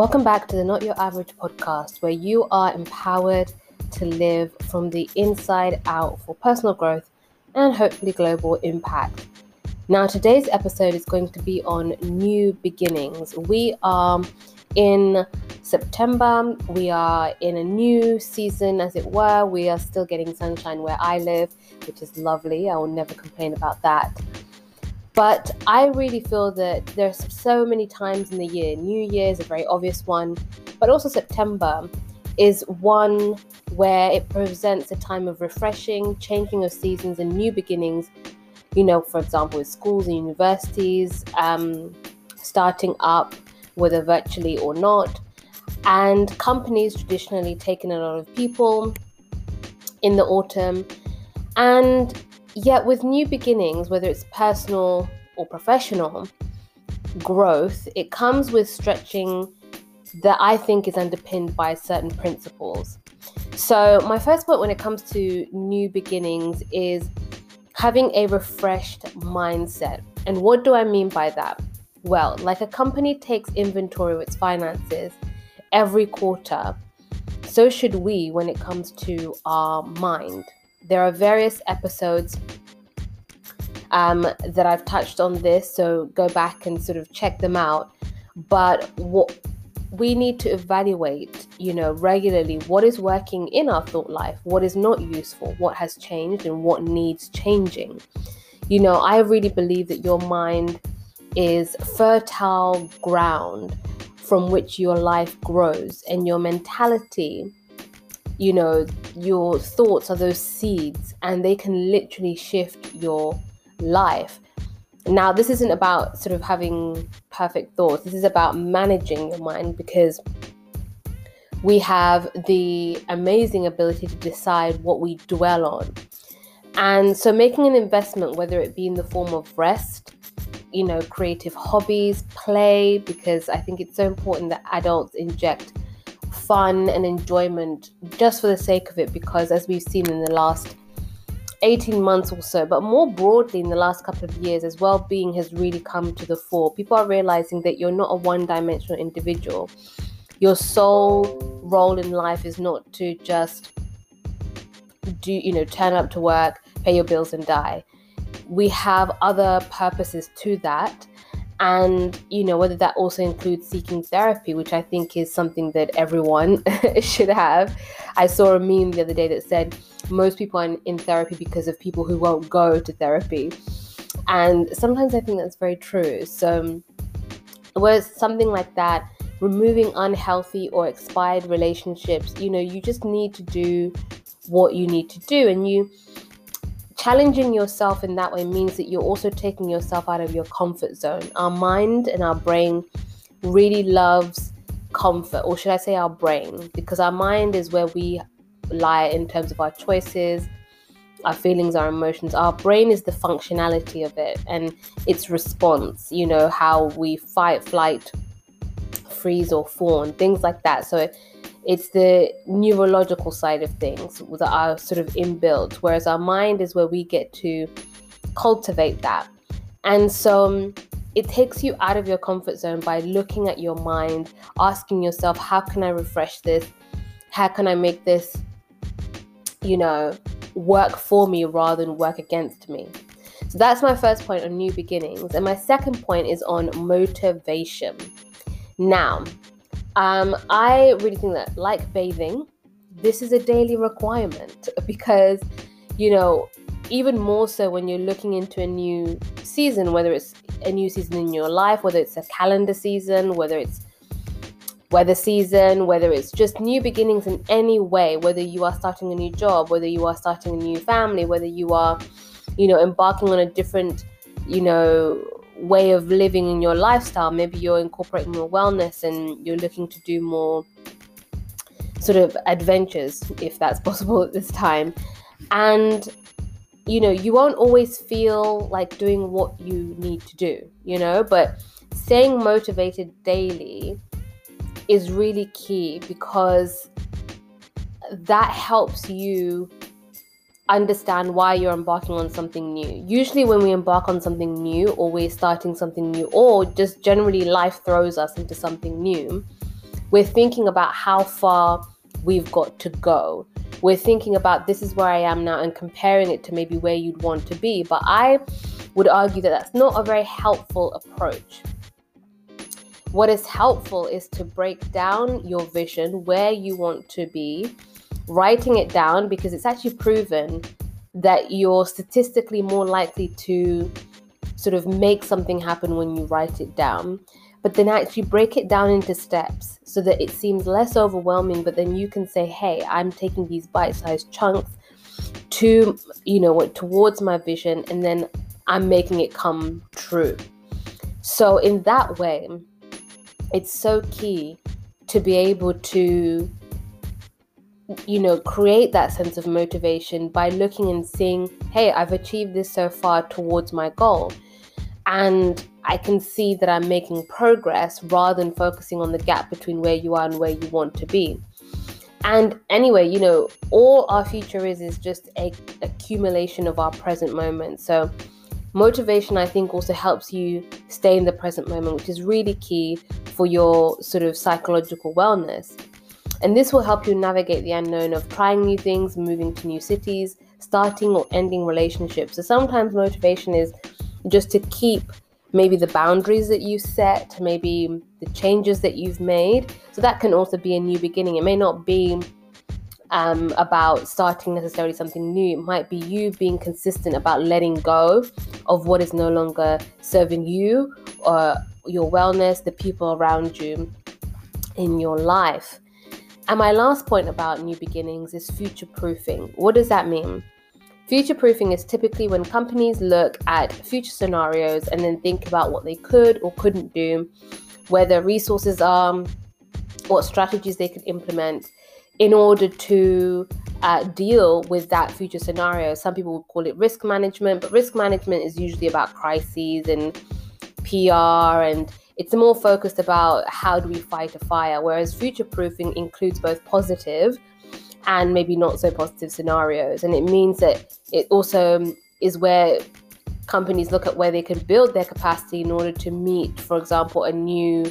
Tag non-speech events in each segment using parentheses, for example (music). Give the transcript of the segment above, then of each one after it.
Welcome back to the Not Your Average podcast, where you are empowered to live from the inside out for personal growth and hopefully global impact. Now, today's episode is going to be on new beginnings. We are in September, we are in a new season, as it were. We are still getting sunshine where I live, which is lovely. I will never complain about that. But I really feel that there's so many times in the year. New Year is a very obvious one, but also September is one where it presents a time of refreshing, changing of seasons, and new beginnings. You know, for example, with schools and universities um, starting up, whether virtually or not, and companies traditionally taking a lot of people in the autumn. And Yet, with new beginnings, whether it's personal or professional growth, it comes with stretching that I think is underpinned by certain principles. So, my first point when it comes to new beginnings is having a refreshed mindset. And what do I mean by that? Well, like a company takes inventory of its finances every quarter, so should we when it comes to our mind. There are various episodes um, that I've touched on this, so go back and sort of check them out. But what we need to evaluate, you know, regularly what is working in our thought life, what is not useful, what has changed, and what needs changing. You know, I really believe that your mind is fertile ground from which your life grows, and your mentality you know, your thoughts are those seeds and they can literally shift your life. Now, this isn't about sort of having perfect thoughts, this is about managing your mind because we have the amazing ability to decide what we dwell on. And so, making an investment, whether it be in the form of rest, you know, creative hobbies, play, because I think it's so important that adults inject fun and enjoyment just for the sake of it because as we've seen in the last 18 months or so, but more broadly in the last couple of years, as well being has really come to the fore. People are realizing that you're not a one dimensional individual. Your sole role in life is not to just do, you know, turn up to work, pay your bills, and die. We have other purposes to that and you know whether that also includes seeking therapy which i think is something that everyone (laughs) should have. I saw a meme the other day that said most people are in, therapy because of people who won't go to therapy. And sometimes i think that's very true. So whereas something like that removing unhealthy or expired relationships you know you just need to do what you need to do. And you challenging yourself in that way means that you're also taking yourself out of your comfort zone. Our mind and our brain really loves comfort, or should I say our brain, because our mind is where we lie in terms of our choices, our feelings, our emotions. Our brain is the functionality of it and its response, you know, how we fight, flight, freeze, or fawn, things like that. So it's the neurological side of things that are sort of inbuilt, whereas our mind is where we get to cultivate that. And so um, it takes you out of your comfort zone by looking at your mind, asking yourself, how can I refresh this? How can I make this, you know, work for me rather than work against me? So that's my first point on new beginnings. And my second point is on motivation. Now, um, I really think that, like bathing, this is a daily requirement (laughs) because, you know, even more so when you're looking into a new season, whether it's a new season in your life, whether it's a calendar season, whether it's weather season, whether it's just new beginnings in any way, whether you are starting a new job, whether you are starting a new family, whether you are, you know, embarking on a different, you know, way of living in your lifestyle. Maybe you're incorporating more wellness and you're looking to do more sort of adventures, if that's (laughs) possible at this time. And you know, you won't always feel like doing what you need to do, you know, but staying motivated daily is really key because that helps you understand why you're embarking on something new. Usually, when we embark on something new, or we're starting something new, or just generally life throws us into something new, we're thinking about how far we've got to go. We're thinking about this is where I am now and comparing it to maybe where you'd want to be. But I would argue that that's not a very helpful approach. What is helpful is to break down your vision, where you want to be, writing it down because it's actually proven that you're statistically more likely to sort of make something happen when you write it down. But then actually break it down into steps so that it seems less overwhelming. But then you can say, hey, I'm taking these bite sized chunks to, you know, towards my vision, and then I'm making it come true. So, in that way, it's so key to be able to you know create that sense of motivation by looking and seeing hey i've achieved this so far towards my goal. And i can see that i'm making progress rather than focusing on the gap between where you are and where you want to be. And anyway you know all our future is is just a accumulation of our present moment. So motivation i think also helps you stay in the present moment which is really key for your sort of psychological wellness and this will help you navigate the unknown of trying new things moving to new cities starting or ending relationships so sometimes motivation is just to keep maybe the boundaries that you set maybe the changes that you've made so that can also be a new beginning it may not be um, about starting necessarily something new. It might be you being consistent about letting go of what is no longer serving you or your wellness, the people around you in your life. And my last point about new beginnings is future proofing. What does that mean? Future proofing is typically when companies look at future scenarios and then think about what they could or couldn't do, where their resources are, what strategies they could implement in order to uh, deal with that future scenario. Some people would call it risk management, but risk management is usually about crises and PR, and it's more focused about how do we fight a fire. Whereas future proofing includes both positive and maybe not so positive scenarios. And it means that it also um, is where companies look at where they can build their capacity in order to meet, for example, a new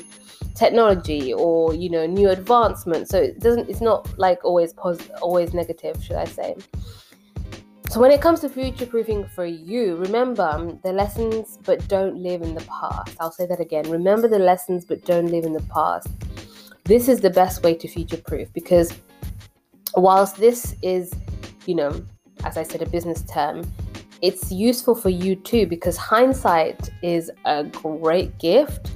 technology or you know new advancement so it doesn't it's not like always positive always negative should i say so when it comes to future proofing for you remember um, the lessons but don't live in the past. I'll say that again. Remember the lessons but don't live in the past. This is the best way to future proof because whilst this is you know as i said a business term it's useful for you too because hindsight is a great gift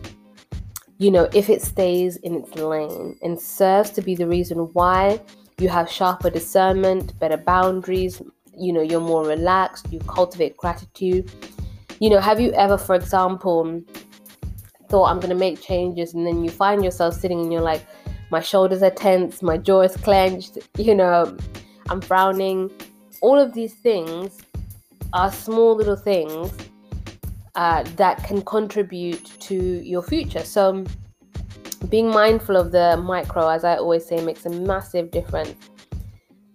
you know, if it stays in its lane and serves to be the reason why you have sharper discernment, better boundaries, you know, you're more relaxed, you cultivate gratitude. You know, have you ever, for example, thought I'm going to make changes and then you find yourself sitting and you're like, my shoulders are tense, my jaw is clenched, (laughs) you know, I'm frowning. All of these things are small little things uh, that can contribute to your future. So, being mindful of the micro, as I always say, makes a massive difference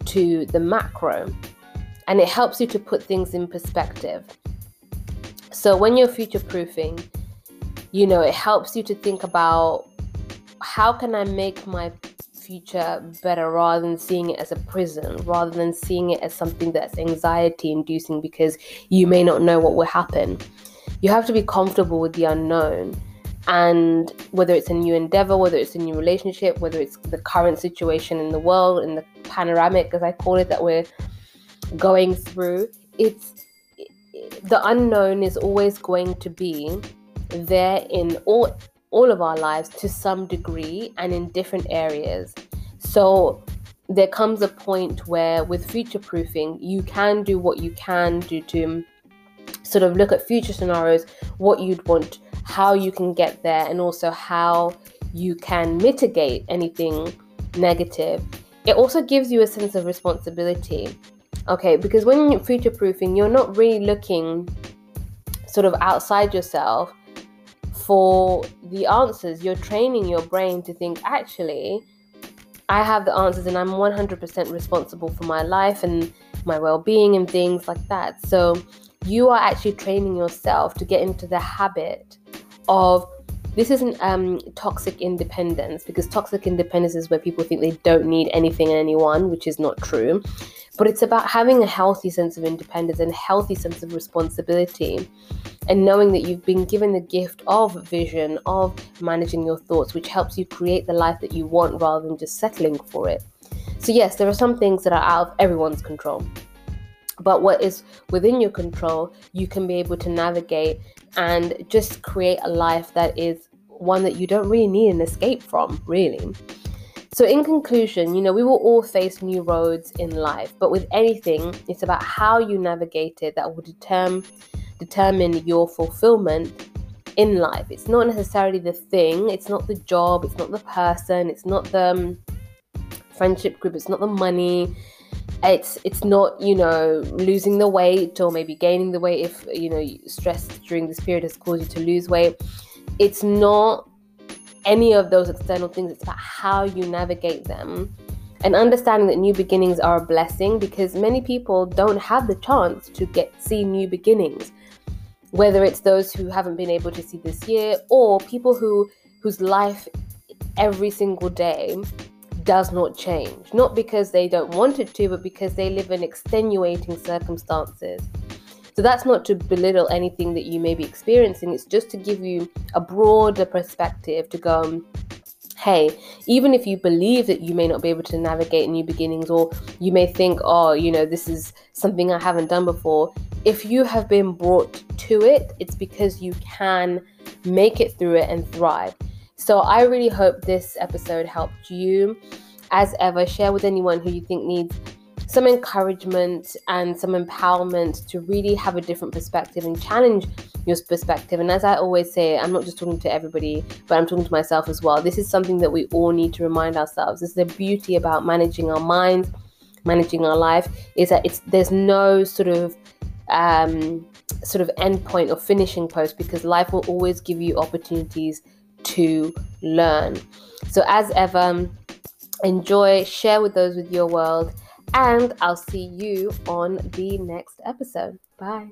to the macro and it helps you to put things in perspective. So, when you're future proofing, you know, it helps you to think about how can I make my future better rather than seeing it as a prison, rather than seeing it as something that's anxiety inducing because you may not know what will happen you have to be comfortable with the unknown and whether it's a new endeavor whether it's a new relationship whether it's the current situation in the world in the panoramic as i call it that we're going through it's the unknown is always going to be there in all all of our lives to some degree and in different areas so there comes a point where with future proofing you can do what you can do to sort of look at future scenarios, what you'd want, how you can get there, and also how you can mitigate anything negative. It also gives you a sense of responsibility. Okay, because when you're future proofing, you're not really looking sort of outside yourself for the answers. You're training your brain to think, actually, I have the answers and I'm 100% responsible for my life and my well being and things like that. So you are actually training yourself to get into the habit of this isn't um, toxic independence because toxic independence is where people think they don't need anything and anyone, which is not true. But it's about having a healthy sense of independence and healthy sense of responsibility and knowing that you've been given the gift of vision, of managing your thoughts, which helps you create the life that you want rather than just settling for it. So, yes, there are some things that are out of everyone's control. But what is within your control, you can be able to navigate and just create a life that is one that you don't really need an escape from, really. So, in conclusion, you know, we will all face new roads in life, but with anything, it's about how you navigate it that will determine determine your fulfillment in life. It's not necessarily the thing, it's not the job, it's not the person, it's not the um, friendship group, it's not the money, it's it's not you know losing the weight or maybe gaining the weight if you know stress during this period has caused you to lose weight. It's not any of those external things it's about how you navigate them. And understanding that new beginnings are a blessing because many people don't have the chance to get see new beginnings. Whether it's those who haven't been able to see this year or people who whose life every single day does not change. Not because they don't want it to, but because they live in extenuating circumstances. So that's not to belittle anything that you may be experiencing, it's just to give you a broader perspective to go, um, hey, even if you believe that you may not be able to navigate new beginnings, or you may think, oh, you know, this is something I haven't done before, if you have been brought to it, it's because you can make it through it and thrive. So I really hope this episode helped you. As ever, share with anyone who you think needs some encouragement and some empowerment to really have a different perspective and challenge your perspective. And as I always say, I'm not just talking to everybody, but I'm talking to myself as well. This is something that we all need to remind ourselves. This is the beauty about managing our minds, managing our life, is that it's there's no sort of um, sort of end point or finishing post because life will always give you opportunities to learn. So, as ever, enjoy, share with those with your world, and I'll see you on the next episode. Bye.